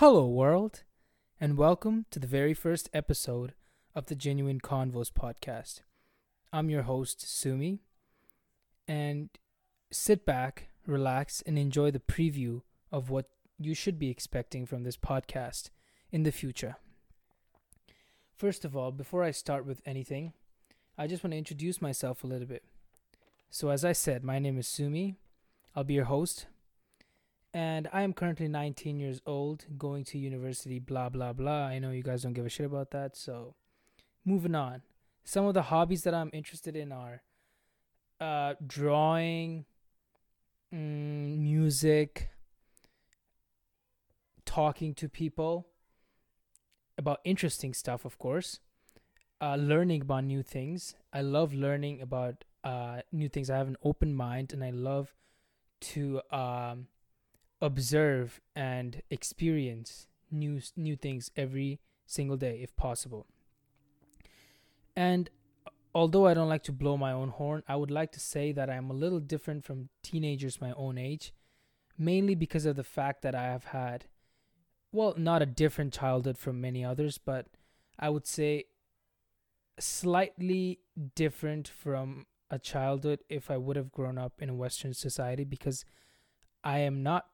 Hello, world, and welcome to the very first episode of the Genuine Convos podcast. I'm your host, Soumy, and sit back, relax, and enjoy the preview of what you should be expecting from this podcast in the future. First of all, before I start with anything, I just want to introduce myself a little bit. So, as I said, my name is Soumy. I'll be your host and I am currently 19 years old, going to university, blah, blah, blah. I know you guys don't give a shit about that. So, moving on. Some of the hobbies that I'm interested in are uh, drawing, mm, music, talking to people about interesting stuff, of course, uh, learning about new things. I love learning about uh, new things. I have an open mind and I love to. Um, observe and experience new new things every single day if possible. And uh, although I don't like to blow my own horn, I would like to say that I'm a little different from teenagers my own age, mainly because of the fact that I have had well, not a different childhood from many others, but I would say slightly different from a childhood if I would have grown up in a Western society because I am not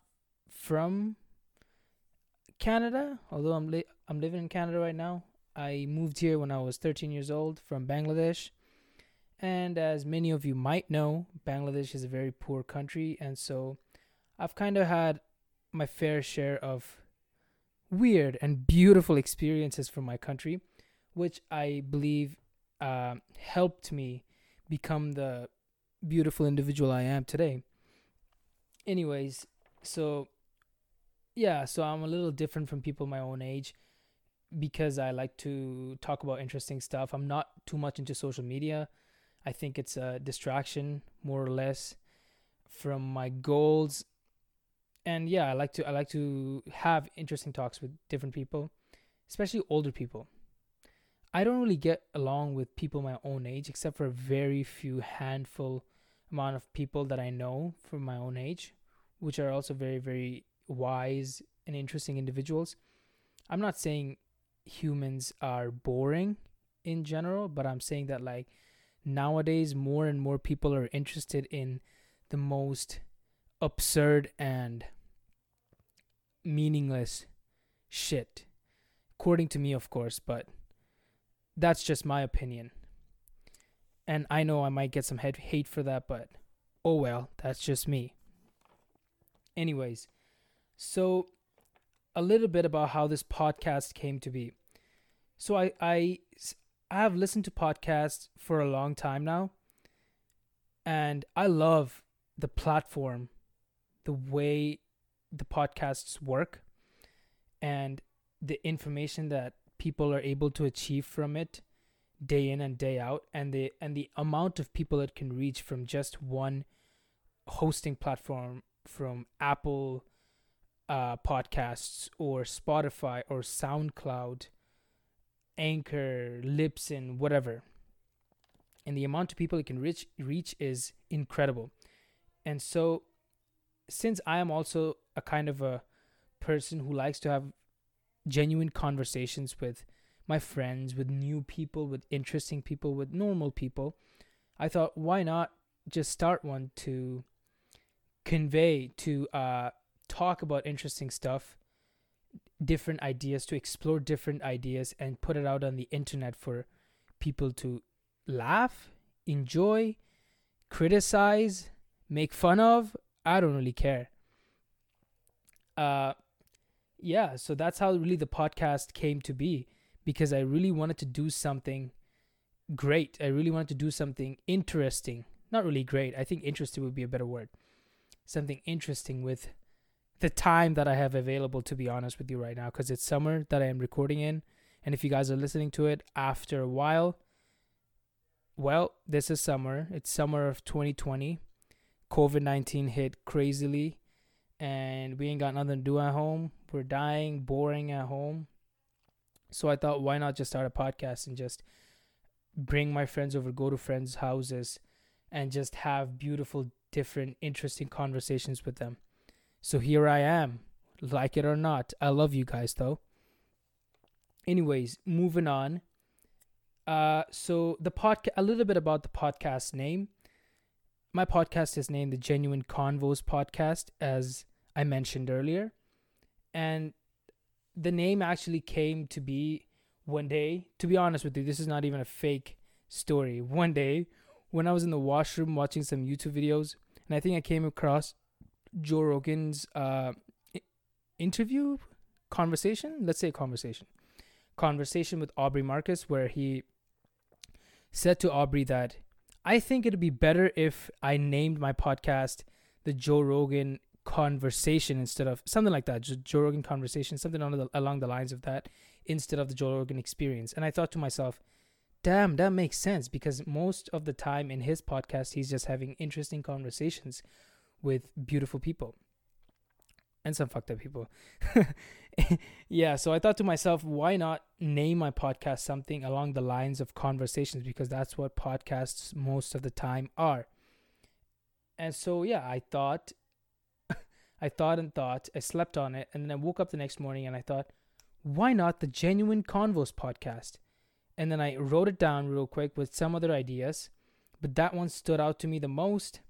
from Canada, although I'm li- I'm living in Canada right now. I moved here when I was 13 years old from Bangladesh. And as many of you might know, Bangladesh is a very poor country, and so I've kind of had my fair share of weird and beautiful experiences from my country, which I believe uh, helped me become the beautiful individual I am today. Anyways, so yeah, so I'm a little different from people my own age because I like to talk about interesting stuff. I'm not too much into social media. I think it's a distraction more or less from my goals. And yeah, I like to I like to have interesting talks with different people, especially older people. I don't really get along with people my own age except for a very few handful amount of people that I know from my own age, which are also very very wise and interesting individuals. I'm not saying humans are boring in general, but I'm saying that like nowadays more and more people are interested in the most absurd and meaningless shit. According to me, of course, but that's just my opinion. And I know I might get some hate for that, but oh well, that's just me. Anyways, so, a little bit about how this podcast came to be. So, I I I have listened to podcasts for a long time now, and I love the platform, the way the podcasts work, and the information that people are able to achieve from it day in and day out and the and the amount of people it can reach from just one hosting platform from Apple uh, podcasts or Spotify or SoundCloud, Anchor, Libsyn, whatever. And the amount of people it can reach reach is incredible. And so since I am also a kind of a person who likes to have genuine conversations with my friends, with new people, with interesting people, with normal people, I thought why not just start one to convey to uh talk about interesting stuff, different ideas, to explore different ideas and put it out on the internet for people to laugh, enjoy, criticize, make fun of. I don't really care. Uh yeah, so that's how really the podcast came to be because I really wanted to do something great. I really wanted to do something interesting. Not really great. I think interesting would be a better word. Something interesting with the time that I have available, to be honest with you right now, because it's summer that I am recording in. And if you guys are listening to it after a while, well, this is summer. It's summer of 2020. COVID 19 hit crazily, and we ain't got nothing to do at home. We're dying, boring at home. So I thought, why not just start a podcast and just bring my friends over, go to friends' houses, and just have beautiful, different, interesting conversations with them. So here I am, like it or not. I love you guys though. Anyways, moving on. Uh, so the podcast, a little bit about the podcast name. My podcast is named the Genuine Convos Podcast, as I mentioned earlier, and the name actually came to be one day. To be honest with you, this is not even a fake story. One day, when I was in the washroom watching some YouTube videos, and I think I came across Joe Rogan's uh, interview conversation. Let's say conversation, conversation with Aubrey Marcus, where he said to Aubrey that I think it'd be better if I named my podcast the Joe Rogan Conversation instead of something like that, Joe Rogan Conversation, something the, along the lines of that, instead of the Joe Rogan Experience. And I thought to myself, damn, that makes sense because most of the time in his podcast, he's just having interesting conversations with beautiful people and some fucked up people. yeah, so I thought to myself, why not name my podcast something along the lines of conversations because that's what podcasts most of the time are. And so yeah, I thought I thought and thought, I slept on it, and then I woke up the next morning and I thought, why not the Genuine Convos podcast? And then I wrote it down real quick with some other ideas, but that one stood out to me the most.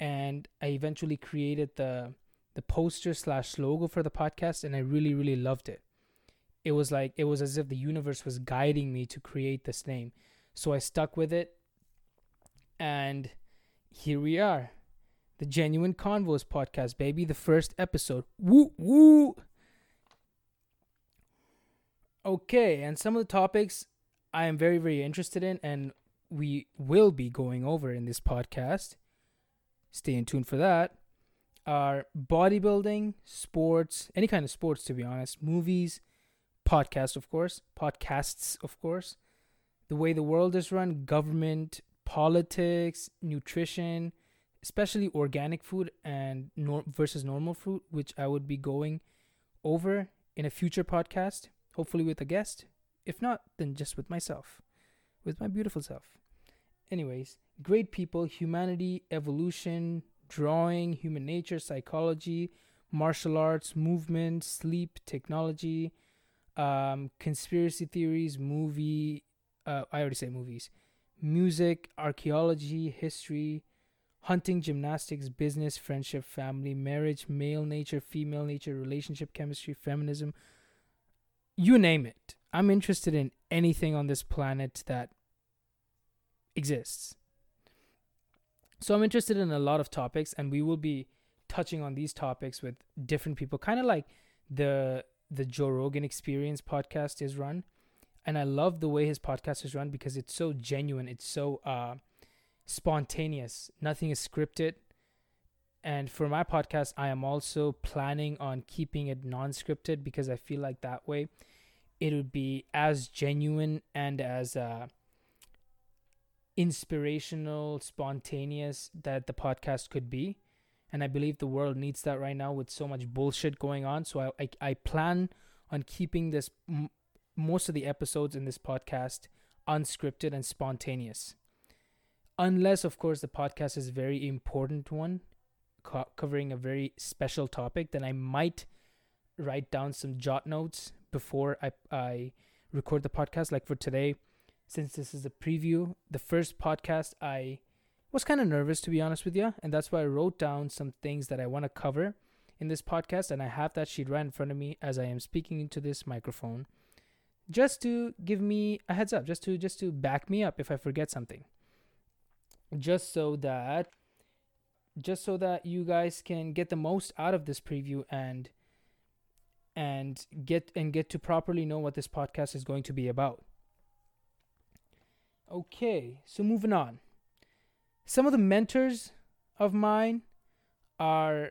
And I eventually created the the poster slash logo for the podcast, and I really, really loved it. It was like it was as if the universe was guiding me to create this name. So I stuck with it, and here we are. The Genuine Convos podcast, baby. The first episode. Woo woo. Okay, and some of the topics I am very, very interested in, and we will be going over in this podcast. Stay in tune for that are bodybuilding, sports, any kind of sports to be honest, movies, podcasts of course, podcasts of course, the way the world is run, government, politics, nutrition, especially organic food and nor- versus normal food, which I would be going over in a future podcast, hopefully with a guest. If not, then just with myself, with my beautiful self. Anyways, great people, humanity, evolution, drawing, human nature, psychology, martial arts, movement, sleep, technology, um, conspiracy theories, movie. Uh, I already say movies, music, archaeology, history, hunting, gymnastics, business, friendship, family, marriage, male nature, female nature, relationship, chemistry, feminism. You name it. I'm interested in anything on this planet that exists. So I'm interested in a lot of topics, and we will be touching on these topics with different people, kind of like the the Joe Rogan Experience podcast is run. And I love the way his podcast is run because it's so genuine, it's so uh, spontaneous. Nothing is scripted. And for my podcast, I am also planning on keeping it non-scripted because I feel like that way it would be as genuine and as uh, inspirational, spontaneous that the podcast could be. And I believe the world needs that right now with so much bullshit going on. So I, I, I plan on keeping this m- most of the episodes in this podcast unscripted and spontaneous. Unless, of course, the podcast is a very important one, co- covering a very special topic, then I might write down some jot notes before I, I record the podcast. Like for today, since this is a preview, the first podcast, I was kind of nervous to be honest with you, and that's why I wrote down some things that I want to cover in this podcast, and I have that sheet right in front of me as I am speaking into this microphone, just to give me a heads up, just to just to back me up if I forget something, just so that just so that you guys can get the most out of this preview and and get and get to properly know what this podcast is going to be about. Okay, so moving on. Some of the mentors of mine are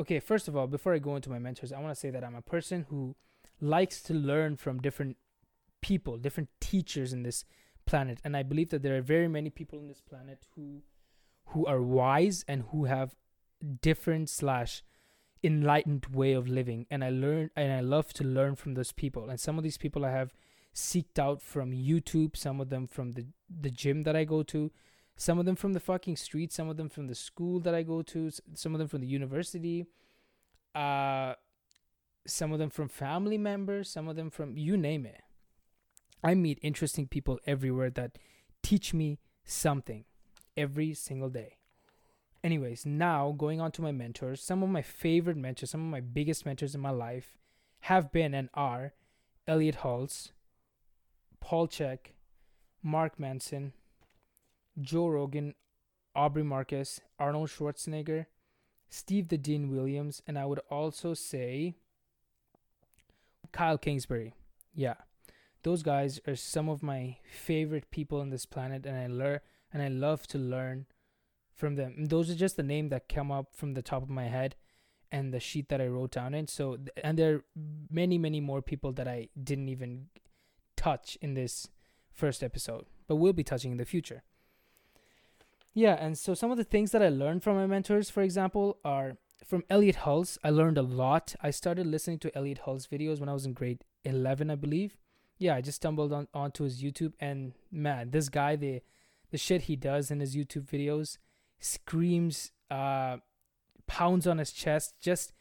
okay, first of all, before I go into my mentors, I want to say that I'm a person who likes to learn from different people, different teachers in this planet, and I believe that there are very many people in this planet who who are wise and who have different slash enlightened way of living and i learn and i love to learn from those people and some of these people i have seeked out from YouTube, some of them from the the gym that I go to, some of them from the fucking street, some of them from the school that I go to, some of them from the university. Uh some of them from family members, some of them from you name it. I meet interesting people everywhere that teach me something every single day. Anyways, now going on to my mentors, some of my favorite mentors, some of my biggest mentors in my life have been and are Elliot Hulse, Paul Chek, Mark Manson, Joe Rogan, Aubrey Marcus, Arnold Schwarzenegger, Steve the Dean Williams, and I would also say Kyle Kingsbury. Yeah. Those guys are some of my favorite people on this planet and I learn and I love to learn from them. Those are just the name that come up from the top of my head and the sheet that I wrote down in. So and there are many many more people that I didn't even touch in this first episode, but we'll be touching in the future. Yeah, and so some of the things that I learned from my mentors, for example, are from Elliot Hulse. I learned a lot. I started listening to Elliot Hulse videos when I was in grade 11, I believe. Yeah, I just stumbled on onto his YouTube, and man, this guy, the the shit he does in his YouTube videos, screams, uh, pounds on his chest, just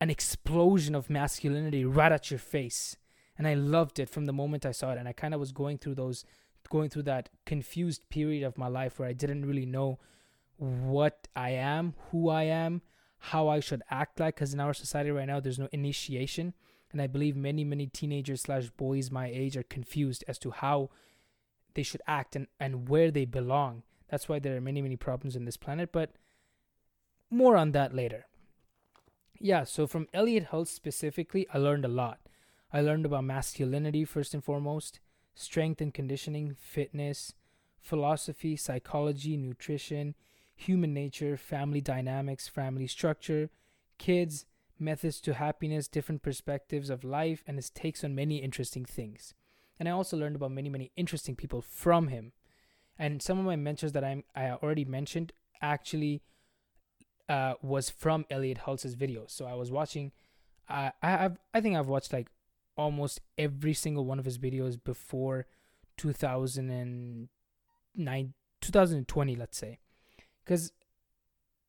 an explosion of masculinity right at your face. And I loved it from the moment I saw it, and I kind of was going through those going through that confused period of my life where I didn't really know what I am, who I am, how I should act like. Because in our society right now, there's no initiation, and I believe many many teenagers slash boys my age are confused as to how they should act and and where they belong. That's why there are many many problems in this planet. But more on that later. Yeah, so from Elliot Hulse specifically, I learned a lot. I learned about masculinity first and foremost strength and conditioning, fitness, philosophy, psychology, nutrition, human nature, family dynamics, family structure, kids, methods to happiness, different perspectives of life, and his takes on many interesting things. And I also learned about many, many interesting people from him. And some of my mentors that I'm, I already mentioned actually uh, was from Elliot Hulse's videos. So I was watching, uh, I have, I think I've watched like almost every single one of his videos before 2009 2020 let's say. Because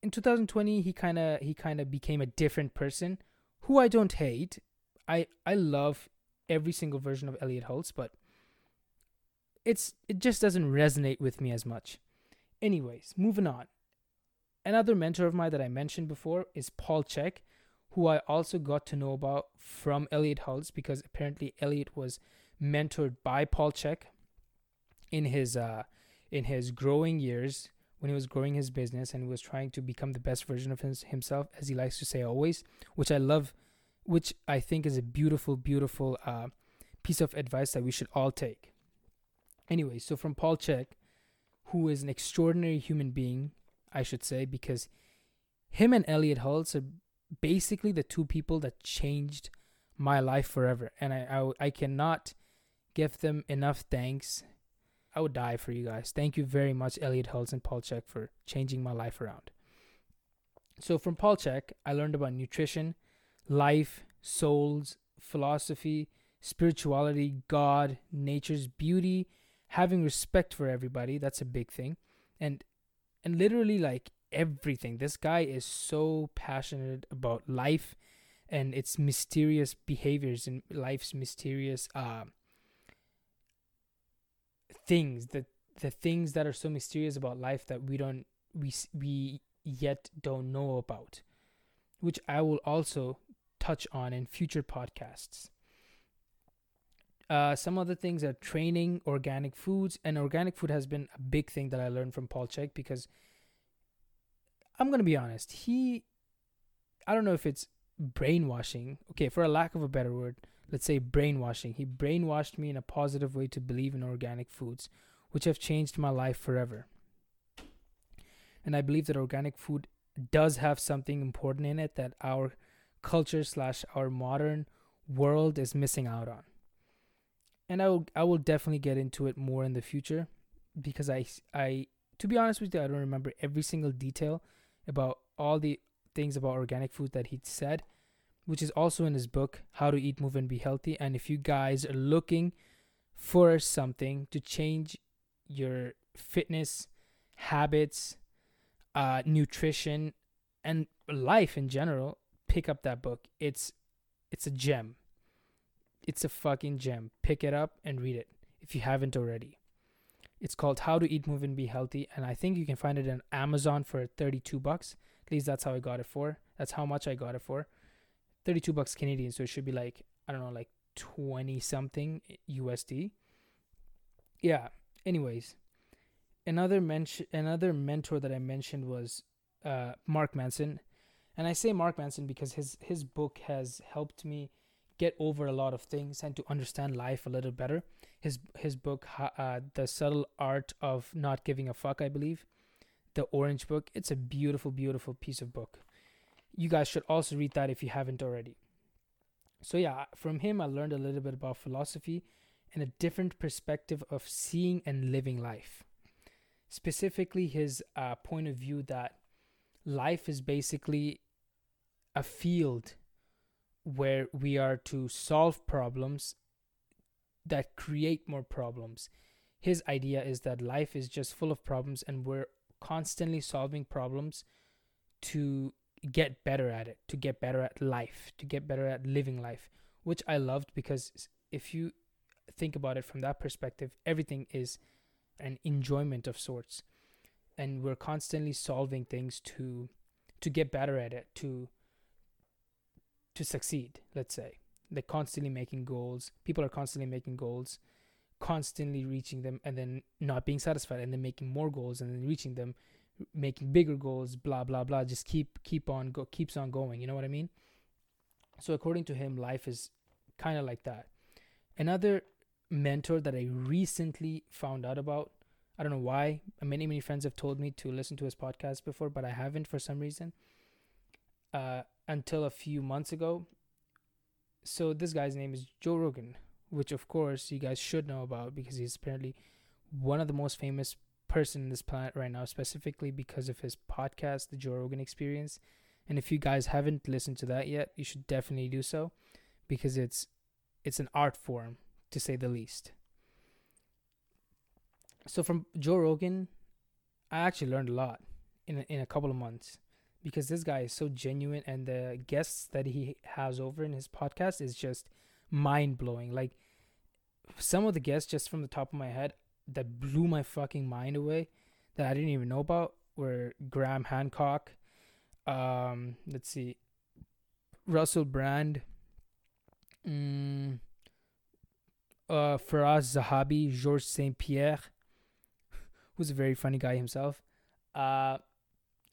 in 2020 he kind of he kind of became a different person who i don't hate. I i love every single version of elliot Hulse but it's it just doesn't resonate with me as much. Anyways moving on. Another mentor of mine that i mentioned before is paul chek who I also got to know about from Elliot Hulse because apparently Elliot was mentored by Paul Chek in his uh, in his growing years when he was growing his business and was trying to become the best version of his, himself, as he likes to say always, which I love, which I think is a beautiful, beautiful uh, piece of advice that we should all take. Anyway, so from Paul Chek, who is an extraordinary human being, I should say, because him and Elliot Hulse are basically the two people that changed my life forever. And I, I, I cannot give them enough thanks. I would die for you guys. Thank you very much, Elliot Hulse and Paul Chek, for changing my life around. So, from Paul Chek, I learned about nutrition, life, souls, philosophy, spirituality, God, nature's beauty, having respect for everybody. That's a big thing. And and literally like everything. This guy is so passionate about life and its mysterious behaviors and life's mysterious uh, things that the things that are so mysterious about life that we don't we we yet don't know about which I will also touch on in future podcasts. Uh, some other things are training organic foods, and organic food has been a big thing that I learned from Paul Chek because I'm gonna be honest. He, I don't know if it's brainwashing. Okay, for a lack of a better word, let's say brainwashing. He brainwashed me in a positive way to believe in organic foods, which have changed my life forever. And I believe that organic food does have something important in it that our culture slash our modern world is missing out on. And I will I will definitely get into it more in the future because I I to be honest with you I don't remember every single detail about all the things about organic food that he said, which is also in his book, How to Eat, Move, and Be Healthy. And if you guys are looking for something to change your fitness habits, uh, nutrition, and life in general, pick up that book. It's It's a gem. It's a fucking gem. Pick it up and read it if you haven't already. It's called How to Eat, Move, and Be Healthy, and I think you can find it on Amazon for 32 bucks. At least that's how I got it for. That's how much I got it for. 32 bucks Canadian, so it should be like I don't know, like 20 something USD. Yeah. Anyways, another mention, another mentor that I mentioned was uh, Mark Manson, and I say Mark Manson because his his book has helped me get over a lot of things and to understand life a little better. His his book, uh, The Subtle Art of Not Giving a Fuck, I believe, the Orange Book. It's a beautiful, beautiful piece of book. You guys should also read that if you haven't already. So yeah, from him I learned a little bit about philosophy and a different perspective of seeing and living life. Specifically, his uh, point of view that life is basically a field where we are to solve problems that create more problems. His idea is that life is just full of problems and we're constantly solving problems to get better at it, to get better at life, to get better at living life, which I loved because if you think about it from that perspective, everything is an enjoyment of sorts. And we're constantly solving things to to get better at it, to to succeed, let's say. They're constantly making goals. People are constantly making goals, constantly reaching them and then not being satisfied and then making more goals and then reaching them, making bigger goals, blah blah blah. Just keep keep on go keeps on going. You know what I mean? So according to him, life is kind of like that. Another mentor that I recently found out about. I don't know why. Many many friends have told me to listen to his podcast before, but I haven't for some reason. Uh, until a few months ago. So this guy's name is Joe Rogan, which of course you guys should know about because he's apparently one of the most famous person in this planet right now, specifically because of his podcast, The Joe Rogan Experience. And if you guys haven't listened to that yet, you should definitely do so because it's it's an art form to say the least. So from Joe Rogan, I actually learned a lot in a, in a couple of months because this guy is so genuine and the guests that he has over in his podcast is just mind blowing. Like some of the guests just from the top of my head that blew my fucking mind away that I didn't even know about were Graham Hancock, um, let's see, Russell Brand, mm, uh, Firas Zahabi, Georges St. Pierre, who's a very funny guy himself. Uh,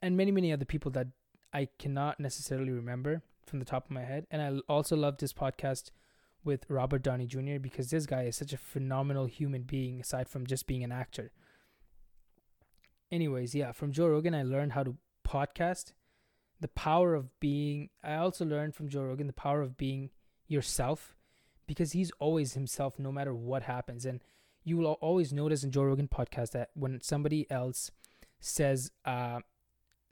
and many many other people that I cannot necessarily remember from the top of my head. And I also love this podcast with Robert Downey Jr. because this guy is such a phenomenal human being aside from just being an actor. Anyways, yeah, from Joe Rogan I learned how to podcast, the power of being I also learned from Joe Rogan the power of being yourself because he's always himself no matter what happens and you will always notice in Joe Rogan podcast that when somebody else says uh,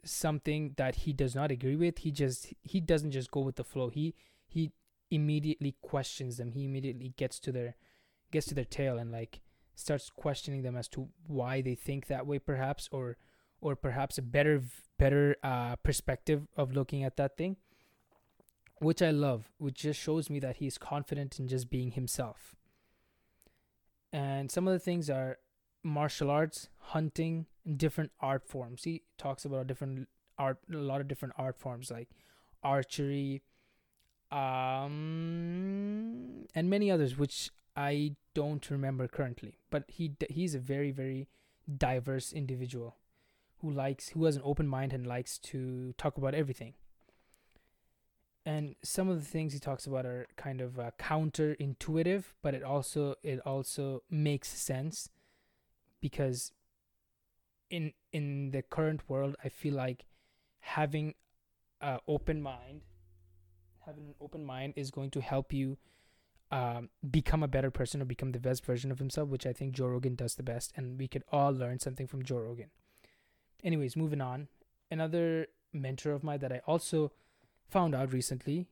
something that he does not agree with, he just he doesn't just go with the flow. He he immediately questions them. He immediately gets to their gets to their tail and like starts questioning them as to why they think that way perhaps or or perhaps a better better uh, perspective of looking at that thing which I love which just shows me that he's confident in just being himself and some of the things are martial arts, hunting, different art forms. He talks about different art, a lot of different art forms like archery, um, and many others, which I don't remember currently. But he he's a very very diverse individual who likes who has an open mind and likes to talk about everything. And some of the things he talks about are kind of uh, counterintuitive, but it also it also makes sense because in in the current world i feel like having an open mind having an open mind is going to help you um, become a better person or become the best version of himself which i think joe rogan does the best. And we could all learn something from joe rogan. Anyways moving on. Another mentor of mine that i also found out recently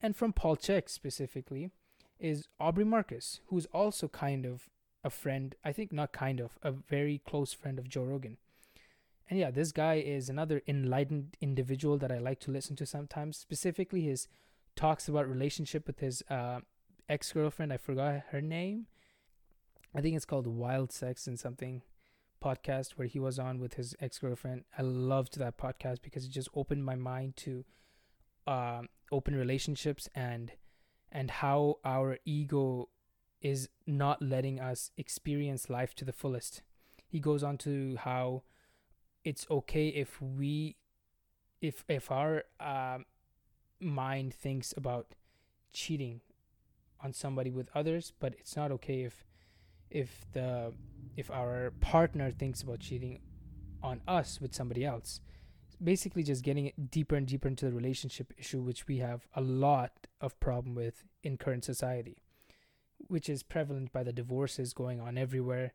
and from paul chek specifically is aubrey marcus who's also kind of a friend, I think not kind of, a very close friend of Joe Rogan. And yeah, this guy is another enlightened individual that I like to listen to sometimes, specifically his talks about relationship with his uh, ex girlfriend. I forgot her name. I think it's called Wild Sex and something podcast where he was on with his ex girlfriend. I loved that podcast because it just opened my mind to uh, open relationships and and how our ego is not letting us experience life to the fullest. He goes on to how it's okay if we if if our uh, mind thinks about cheating on somebody with others, but it's not okay if if the if our partner thinks about cheating on us with somebody else. Basically, just getting deeper and deeper into the relationship issue, which we have a lot of problem with in current society, which is prevalent by the divorces going on everywhere,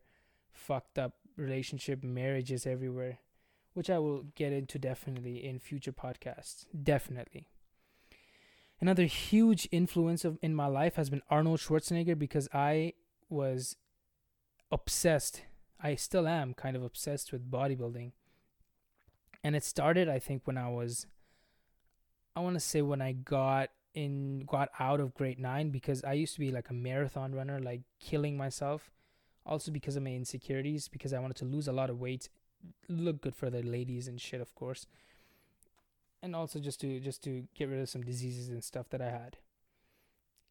fucked up relationship marriages everywhere, which I will get into definitely in future podcasts. Definitely. Another huge influence of in my life has been Arnold Schwarzenegger because I was obsessed. I still am kind of obsessed with bodybuilding. And it started I think when I was I want to say when I got in got out of grade 9 because I used to be like a marathon runner like killing myself also because of my insecurities because I wanted to lose a lot of weight look good for the ladies and shit of course and also just to just to get rid of some diseases and stuff that I had.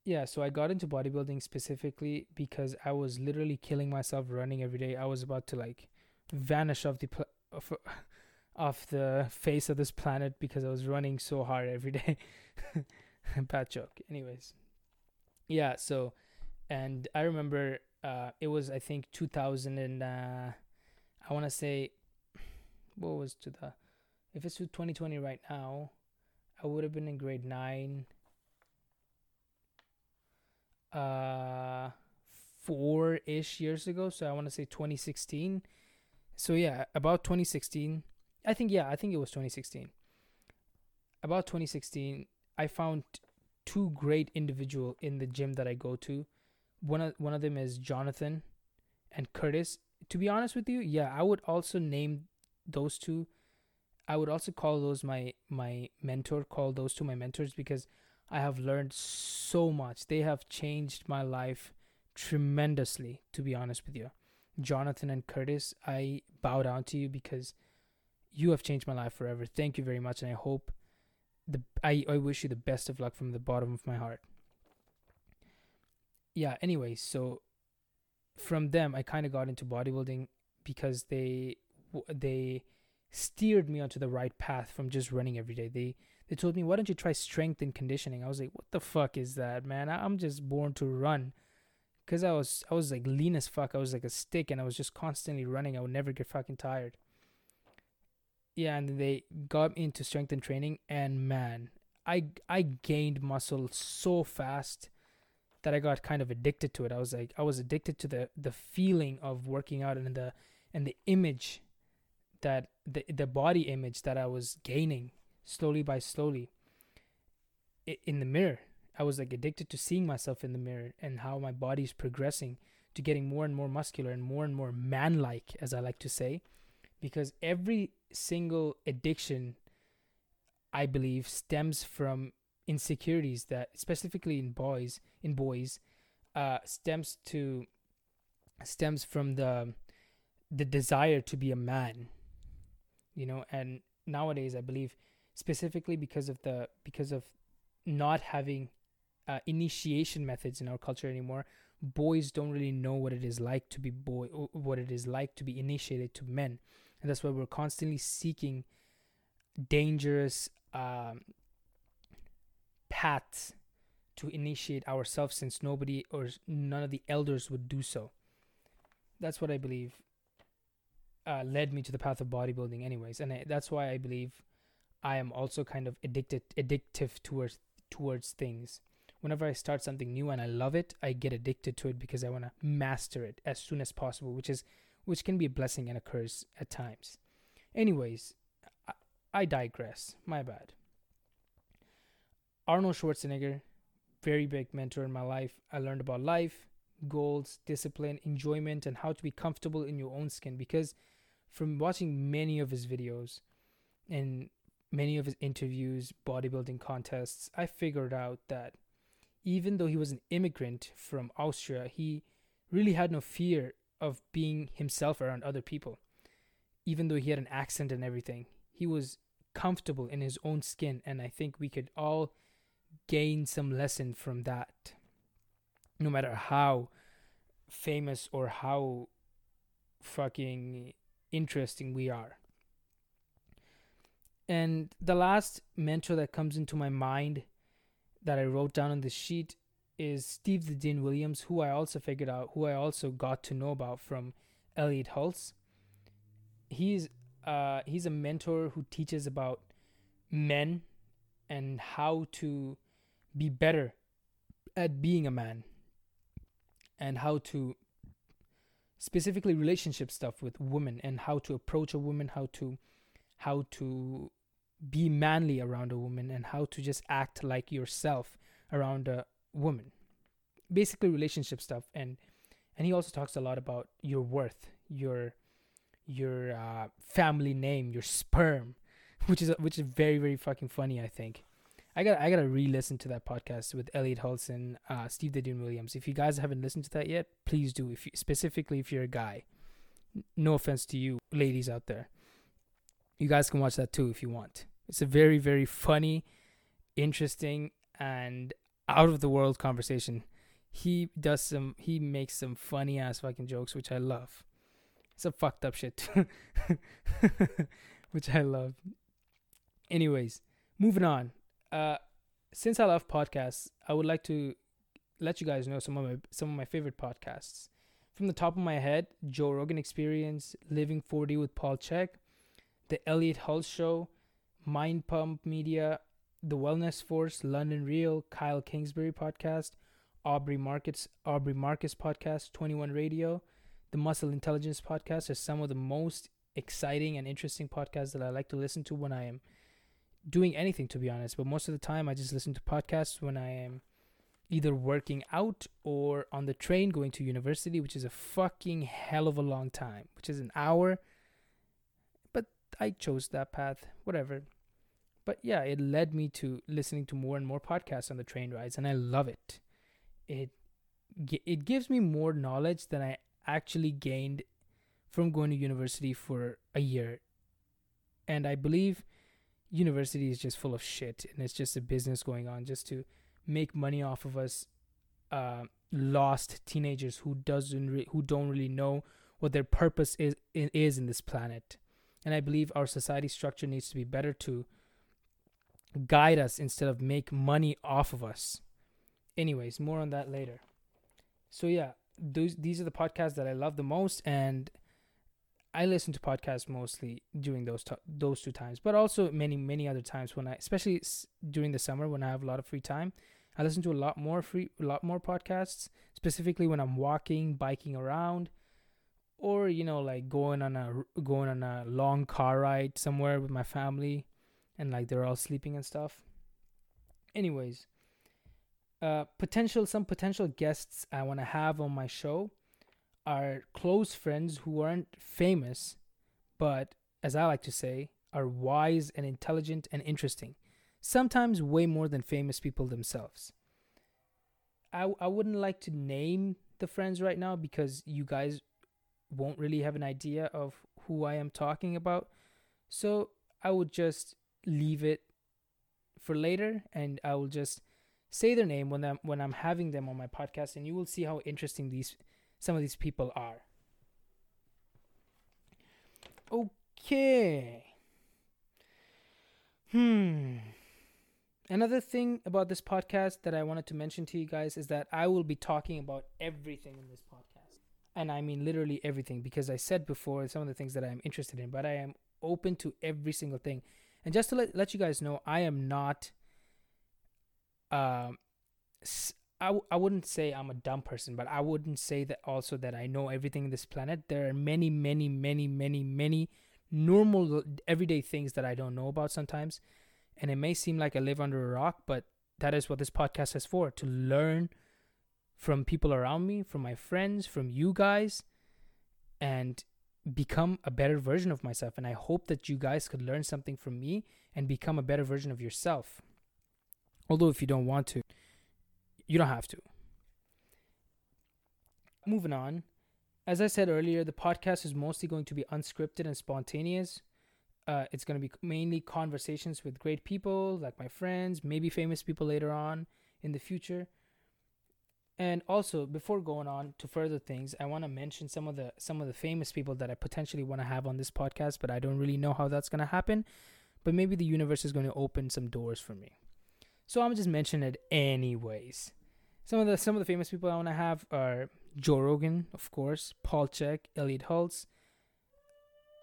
Yeah, so I got into bodybuilding specifically because I was literally killing myself running every day. I was about to like vanish off the pl- off, off the face of this planet because I was running so hard every day. Bad joke. Anyways, yeah. So, and I remember uh, it was I think 2000 and uh, I want to say what was to the if it's 2020 right now, I would have been in grade 9 uh 4ish years ago, so I want to say 2016. So yeah, about 2016. I think yeah, I think it was 2016. About 2016, I found two great individual in the gym that I go to. One of one of them is Jonathan and Curtis. To be honest with you, yeah, I would also name those two I would also call those my my mentor, call those two my mentors because I have learned so much. They have changed my life tremendously, to be honest with you. Jonathan and Curtis, I bow down to you because you have changed my life forever. Thank you very much and I hope the I, I wish you the best of luck from the bottom of my heart. Yeah, anyway, so from them I kind of got into bodybuilding because they they steered me onto the right path from just running every day. They they told me, "Why don't you try strength and conditioning?" I was like, "What the fuck is that, man? I'm just born to run." Cuz I was I was like lean as fuck. I was like a stick and I was just constantly running. I would never get fucking tired. Yeah, and they got me into strength and training and man, I I gained muscle so fast that I got kind of addicted to it. I was like I was addicted to the the feeling of working out and the and the image that the the body image that I was gaining slowly by slowly in the mirror. I was like addicted to seeing myself in the mirror and how my body is progressing to getting more and more muscular and more and more man-like, as I like to say, because every single addiction, I believe, stems from insecurities that, specifically in boys, in boys, uh, stems to stems from the the desire to be a man you know and nowadays i believe specifically because of the because of not having uh, initiation methods in our culture anymore boys don't really know what it is like to be boy what it is like to be initiated to men. And that's why we're constantly seeking dangerous um, paths to initiate ourselves since nobody or none of the elders would do so. That's what i believe uh, led me to the path of bodybuilding anyways. And I, that's why i believe i am also kind of addicted addictive towards towards things. Whenever i start something new and i love it i get addicted to it because i want to master it as soon as possible which is which can be a blessing and a curse at times. Anyways I, I digress. My bad. Arnold schwarzenegger very big mentor in my life. I learned about life goals discipline enjoyment and how to be comfortable in your own skin because from watching many of his videos and many of his interviews, bodybuilding contests, I figured out that even though he was an immigrant from Austria, he really had no fear of being himself around other people. Even though he had an accent and everything, he was comfortable in his own skin, and I think we could all gain some lesson from that. No matter how famous or how fucking interesting we are. And the last mentor that comes into my mind that I wrote down on the sheet is Steve the Dean Williams, who I also figured out, who I also got to know about from Elliot Hulse. He's uh, he's a mentor who teaches about men and how to be better at being a man and how to specifically relationship stuff with women and how to approach a woman how to how to be manly around a woman and how to just act like yourself around a woman. Basically relationship stuff. And and he also talks a lot about your worth your your uh, family name your sperm which is which is very very fucking funny i think I got I gotta re-listen to that podcast with Elliot Hulson, uh, Steve the Williams. If you guys haven't listened to that yet, please do. If you, specifically if you're a guy, no offense to you ladies out there, you guys can watch that too if you want. It's a very very funny, interesting, and out of the world conversation. He does some he makes some funny ass fucking jokes which I love. Some fucked up shit, which I love. Anyways, moving on uh, since I love podcasts, I would like to let you guys know some of my some of my favorite podcasts. From the top of my head, Joe Rogan Experience, Living 4D with Paul Chek, The Elliot Hulse Show, Mind Pump Media, The Wellness Force, London Real, Kyle Kingsbury podcast, Aubrey Marcus, Aubrey Marcus podcast, 21 Radio, the Muscle Intelligence podcast are some of the most exciting and interesting podcasts that I like to listen to when I am doing anything to be honest. But most of the time, I just listen to podcasts when I am either working out or on the train going to university, which is a fucking hell of a long time, which is an hour. But I chose that path, whatever. But yeah, it led me to listening to more and more podcasts on the train rides, and I love it. It it gives me more knowledge than I actually gained from going to university for a year. And I believe university is just full of shit and it's just a business going on just to make money off of us uh, lost teenagers who doesn't re- who don't really know what their purpose is is in this planet. And i believe our society structure needs to be better to guide us instead of make money off of us. Anyways more on that later. So yeah those these are the podcasts that i love the most and I listen to podcasts mostly during those t- those two times, but also many many other times when I, especially s- during the summer when I have a lot of free time, I listen to a lot more free a lot more podcasts. Specifically when I'm walking, biking around, or you know like going on a going on a long car ride somewhere with my family, and like they're all sleeping and stuff. Anyways, uh, potential some potential guests I want to have on my show are close friends who aren't famous, but as I like to say, are wise and intelligent and interesting, sometimes way more than famous people themselves. I, I wouldn't like to name the friends right now because you guys won't really have an idea of who I am talking about. So I would just leave it for later and I will just say their name when I'm when I'm having them on my podcast and you will see how interesting these some of these people are. Okay. Hmm. Another thing about this podcast that I wanted to mention to you guys is that I will be talking about everything in this podcast. And I mean literally everything because I said before some of the things that I'm interested in, but I am open to every single thing. And just to let, let you guys know, I am not um I w- I wouldn't say I'm a dumb person, but I wouldn't say that also that I know everything in this planet. There are many, many, many, many, many normal everyday things that I don't know about sometimes. And it may seem like I live under a rock, but that is what this podcast is for to learn from people around me, from my friends, from you guys, and become a better version of myself. And I hope that you guys could learn something from me and become a better version of yourself. Although, if you don't want to, you don't have to. Moving on. As I said earlier, the podcast is mostly going to be unscripted and spontaneous. Uh, it's going to be mainly conversations with great people, like my friends, maybe famous people later on in the future. And also, before going on to further things, I want to mention some of the some of the famous people that I potentially want to have on this podcast, but I don't really know how that's going to happen. But maybe the universe is going to open some doors for me. So I'm just mentioning it anyways. Some of the some of the famous people I want to have are Joe Rogan, of course, Paul Chek, Elliott Hulse.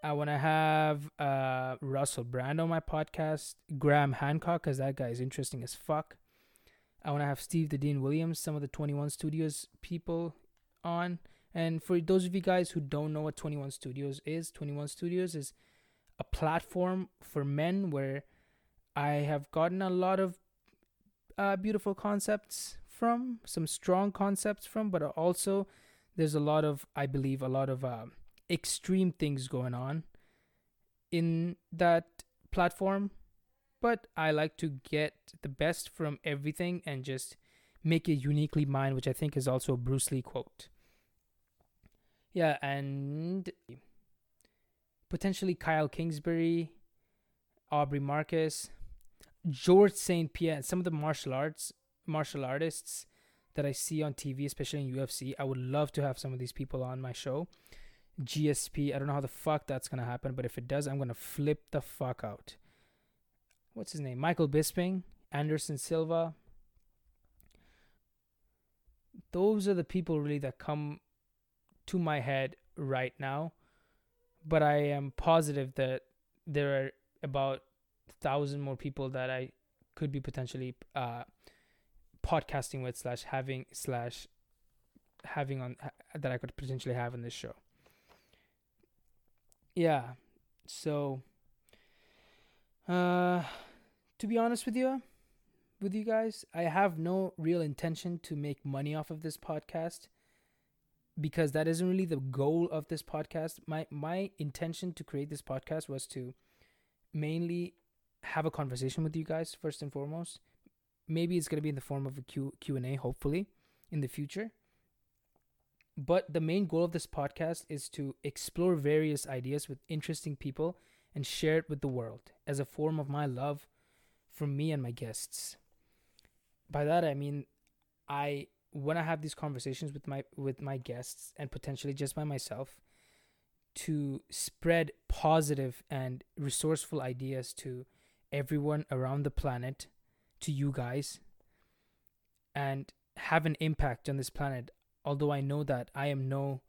I want to have uh, Russell Brand on my podcast, Graham Hancock, because that guy is interesting as fuck. I want to have Steve the Dean Williams, some of the 21 Studios people on. And for those of you guys who don't know what 21 Studios is, 21 Studios is a platform for men where I have gotten a lot of uh, beautiful concepts from, some strong concepts from, but also there's a lot of, I believe, a lot of uh, extreme things going on in that platform but I like to get the best from everything and just make it uniquely mine, which I think is also a Bruce Lee quote. Yeah, and potentially Kyle Kingsbury, Aubrey Marcus, George St. Pierre, some of the martial arts martial artists that I see on TV, especially in UFC. I would love to have some of these people on my show. GSP, I don't know how the fuck that's gonna happen, but if it does, I'm gonna flip the fuck out what's his name? Michael Bisping, Anderson Silva. Those are the people really that come to my head right now. But I am positive that there are about thousand more people that I could be potentially uh, podcasting with slash having slash having on that I could potentially have in this show. Yeah. So uh to be honest with you, with you guys, I have no real intention to make money off of this podcast because that isn't really the goal of this podcast. My my intention to create this podcast was to mainly have a conversation with you guys first and foremost. Maybe it's going to be in the form of a Q Q&A hopefully in the future. But the main goal of this podcast is to explore various ideas with interesting people and share it with the world as a form of my love from me and my guests. By that I mean I when I have these conversations with my with my guests and potentially just by myself to spread positive and resourceful ideas to everyone around the planet, to you guys, and have an impact on this planet. Although I know that I am no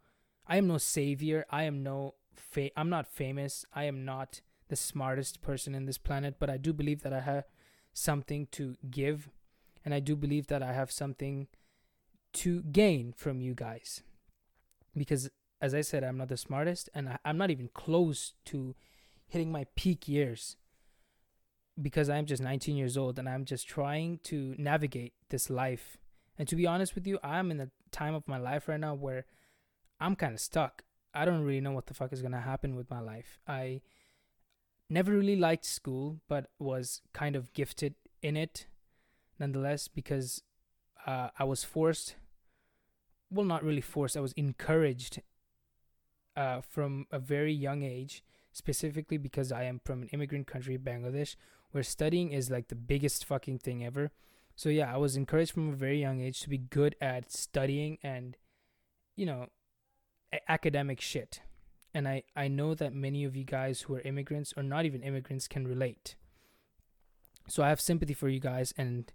I am no savior, I am no fa- I'm not famous, I am not the smartest person in this planet, but I do believe that I have something to give, and I do believe that I have something to gain from you guys. Because, as I said, I'm not the smartest, and I, I'm not even close to hitting my peak years because I'm just 19 years old and I'm just trying to navigate this life. And to be honest with you, I'm in a time of my life right now where I'm kind of stuck. I don't really know what the fuck is going to happen with my life. I never really liked school, but was kind of gifted in it nonetheless because uh, I was forced. Well, not really forced. I was encouraged uh, from a very young age, specifically because I am from an immigrant country, Bangladesh, where studying is like the biggest fucking thing ever. So yeah, I was encouraged from a very young age to be good at studying and, you know, a- academic shit and I, I know that many of you guys who are immigrants or not even immigrants can relate. So I have sympathy for you guys and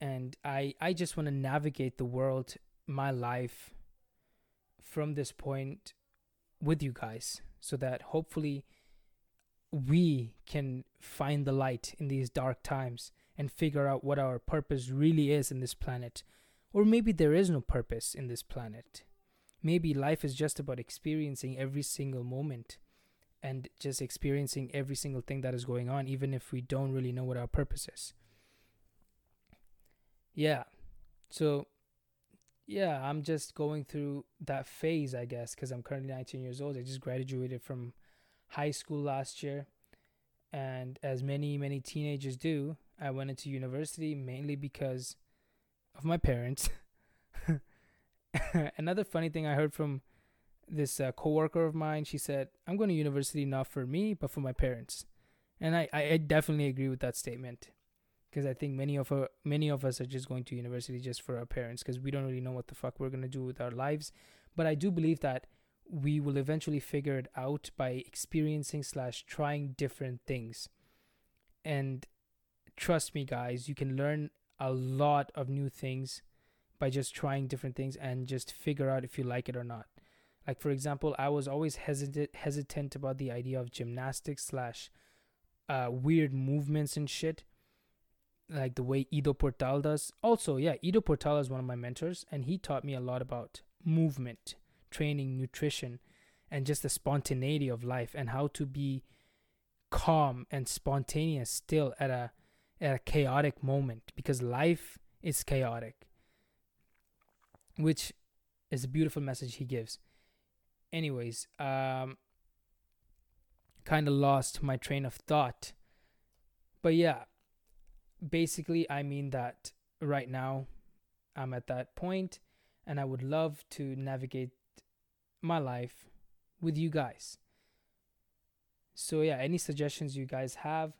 and I I just want to navigate the world, my life from this point with you guys so that hopefully we can find the light in these dark times and figure out what our purpose really is in this planet. Or maybe there is no purpose in this planet maybe life is just about experiencing every single moment and just experiencing every single thing that is going on, even if we don't really know what our purpose is. Yeah. So, yeah, I'm just going through that phase, I guess, because I'm currently 19 years old. I just graduated from high school last year. And as many, many teenagers do, I went into university mainly because of my parents. Another funny thing I heard from this uh, coworker of mine, she said, "I'm going to university not for me, but for my parents," and I I definitely agree with that statement because I think many of our, many of us are just going to university just for our parents because we don't really know what the fuck we're gonna do with our lives. But I do believe that we will eventually figure it out by experiencing slash trying different things. And trust me, guys, you can learn a lot of new things by just trying different things and just figure out if you like it or not. Like for example, I was always hesitant hesitant about the idea of gymnastics slash uh, weird movements and shit, like the way Ido Portal does. Also, yeah, Ido Portal is one of my mentors, and he taught me a lot about movement, training, nutrition, and just the spontaneity of life and how to be calm and spontaneous still at a at a chaotic moment because life is chaotic which is a beautiful message he gives. Anyways um kind of lost my train of thought. But yeah basically i mean that right now i'm at that point and i would love to navigate my life with you guys. So yeah any suggestions you guys have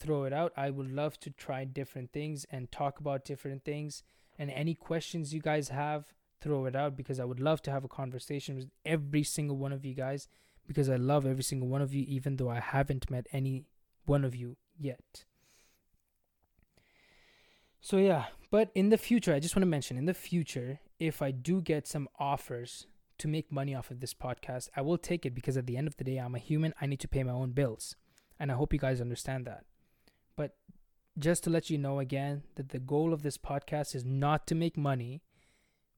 throw it out. I would love to try different things and talk about different things. And any questions you guys have throw it out because I would love to have a conversation with every single one of you guys because I love every single one of you, even though I haven't met any one of you yet. So, yeah, but in the future, I just want to mention in the future, if I do get some offers to make money off of this podcast, I will take it because at the end of the day, I'm a human. I need to pay my own bills. And I hope you guys understand that. But just to let you know again that the goal of this podcast is not to make money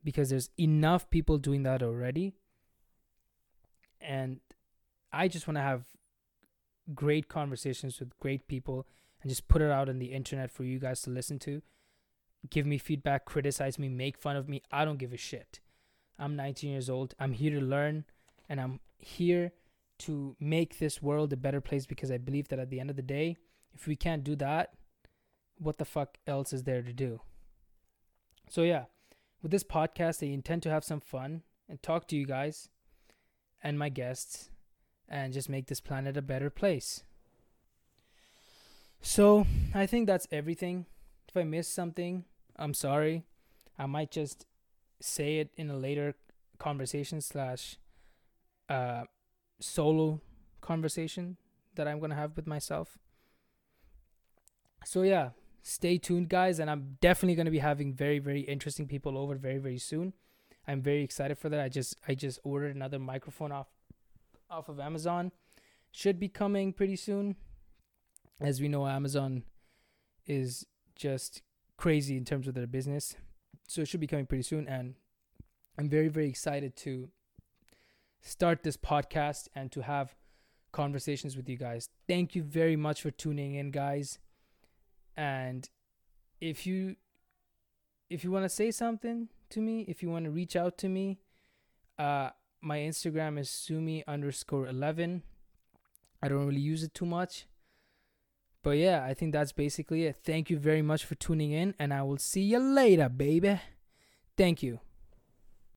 because there's enough people doing that already. And I just want to have great conversations with great people and just put it out on the internet for you guys to listen to. Give me feedback, criticize me, make fun of me. I don't give a shit. I'm 19 years old. I'm here to learn and I'm here to make this world a better place because I believe that at the end of the day, if we can't do that, what the fuck else is there to do? So, yeah, with this podcast, I intend to have some fun and talk to you guys and my guests and just make this planet a better place. So, I think that's everything. If I missed something, I'm sorry. I might just say it in a later conversation slash uh, solo conversation that I'm gonna have with myself. So yeah, stay tuned, guys. And I'm definitely to be having very, very interesting people over very, very soon. I'm very excited for that. I just, I just ordered another microphone off, off of Amazon. Should be coming pretty soon. As we know, Amazon is just crazy in terms of their business. So it should be coming pretty soon. And I'm very, very excited to start this podcast and to have conversations with you guys. Thank you very much for tuning in, guys. And if you if you want to say something to me, if you want to reach out to me, uh, my Instagram is soumy underscore eleven. I don't really use it too much. But yeah, I think that's basically it. Thank you very much for tuning in, and I will see you later, baby. Thank you.